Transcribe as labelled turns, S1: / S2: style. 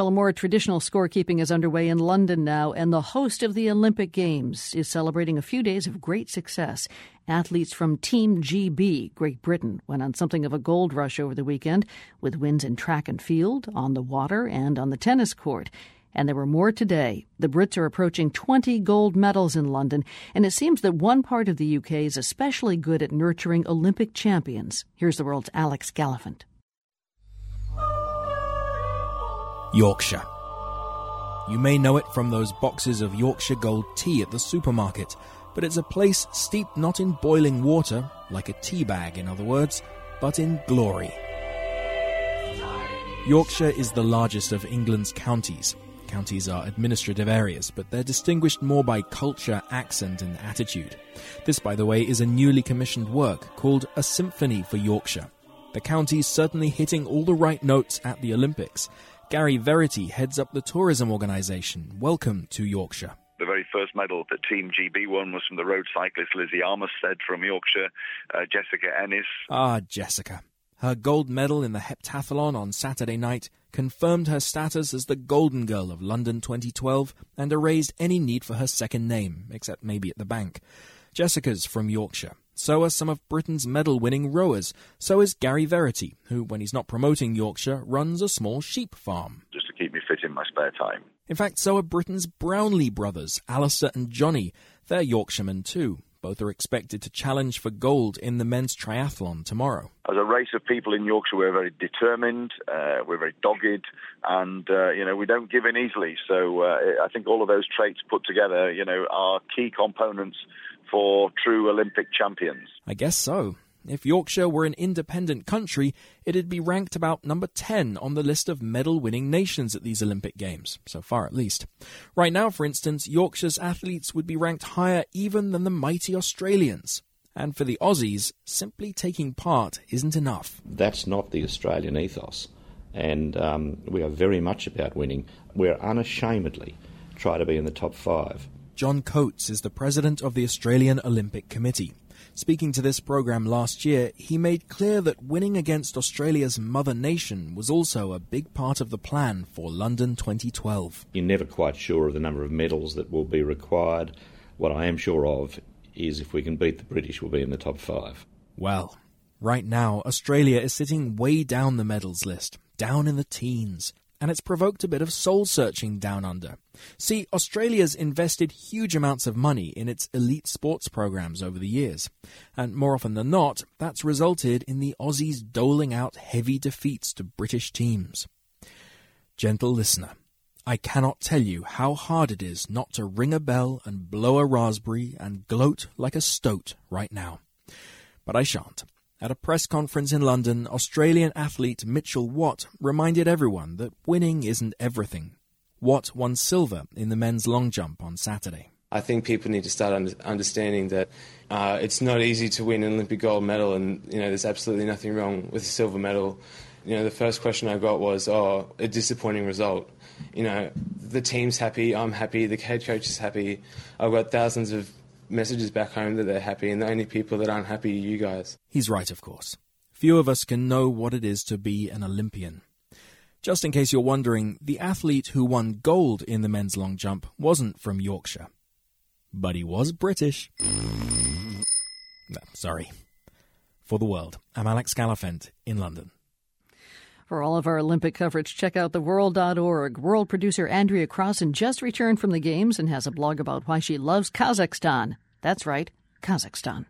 S1: Well, a more traditional scorekeeping is underway in London now, and the host of the Olympic Games is celebrating a few days of great success. Athletes from Team GB, Great Britain, went on something of a gold rush over the weekend with wins in track and field, on the water, and on the tennis court. And there were more today. The Brits are approaching 20 gold medals in London, and it seems that one part of the UK is especially good at nurturing Olympic champions. Here's the world's Alex Gallafent.
S2: Yorkshire. You may know it from those boxes of Yorkshire Gold tea at the supermarket, but it's a place steeped not in boiling water, like a tea bag in other words, but in glory. Yorkshire is the largest of England's counties. Counties are administrative areas, but they're distinguished more by culture, accent, and attitude. This, by the way, is a newly commissioned work called A Symphony for Yorkshire. The county's certainly hitting all the right notes at the Olympics, Gary Verity heads up the tourism organisation. Welcome to Yorkshire.
S3: The very first medal that Team GB won was from the road cyclist Lizzie Armitstead from Yorkshire, uh, Jessica Ennis.
S2: Ah, Jessica. Her gold medal in the heptathlon on Saturday night confirmed her status as the Golden Girl of London 2012 and erased any need for her second name, except maybe at the bank. Jessica's from Yorkshire. So are some of Britain's medal winning rowers. So is Gary Verity, who, when he's not promoting Yorkshire, runs a small sheep farm.
S3: Just to keep me fit in my spare time.
S2: In fact, so are Britain's Brownlee brothers, Alistair and Jonny. They're Yorkshiremen too. Both are expected to challenge for gold in the men's triathlon tomorrow.
S3: As a race of people in Yorkshire, we're very determined, uh, we're very dogged, and uh, you know we don't give in easily. So uh, I think all of those traits put together, you know, are key components for true Olympic champions.
S2: I guess so. If Yorkshire were an independent country, it'd be ranked about number 10 on the list of medal winning nations at these Olympic Games, so far at least. Right now, for instance, Yorkshire's athletes would be ranked higher even than the mighty Australians. And for the Aussies, simply taking part isn't enough.
S4: That's not the Australian ethos. And um, we are very much about winning. We're unashamedly try to be in the top five.
S2: John Coates is the president of the Australian Olympic Committee. Speaking to this program last year, he made clear that winning against Australia's mother nation was also a big part of the plan for London 2012.
S4: You're never quite sure of the number of medals that will be required. What I am sure of is if we can beat the British, we'll be in the top five.
S2: Well, right now, Australia is sitting way down the medals list, down in the teens and it's provoked a bit of soul searching down under. See, Australia's invested huge amounts of money in its elite sports programs over the years, and more often than not, that's resulted in the Aussies doling out heavy defeats to British teams. Gentle listener, I cannot tell you how hard it is not to ring a bell and blow a raspberry and gloat like a stoat right now. But I shan't. At a press conference in London, Australian athlete Mitchell Watt reminded everyone that winning isn't everything. Watt won silver in the men's long jump on Saturday.
S5: I think people need to start understanding that uh, it's not easy to win an Olympic gold medal, and you know there's absolutely nothing wrong with a silver medal. You know, the first question I got was, "Oh, a disappointing result." You know, the team's happy, I'm happy, the head coach is happy. I've got thousands of messages back home that they're happy, and the only people that aren't happy are you guys.
S2: He's right, of course. Few of us can know what it is to be an Olympian. Just in case you're wondering, the athlete who won gold in the men's long jump wasn't from Yorkshire. But he was British. No, sorry. For the world, I'm Alex Gallafent in London.
S1: For all of our Olympic coverage, check out theworld.org. World producer Andrea Crossan just returned from the Games and has a blog about why she loves Kazakhstan. That's right, Kazakhstan.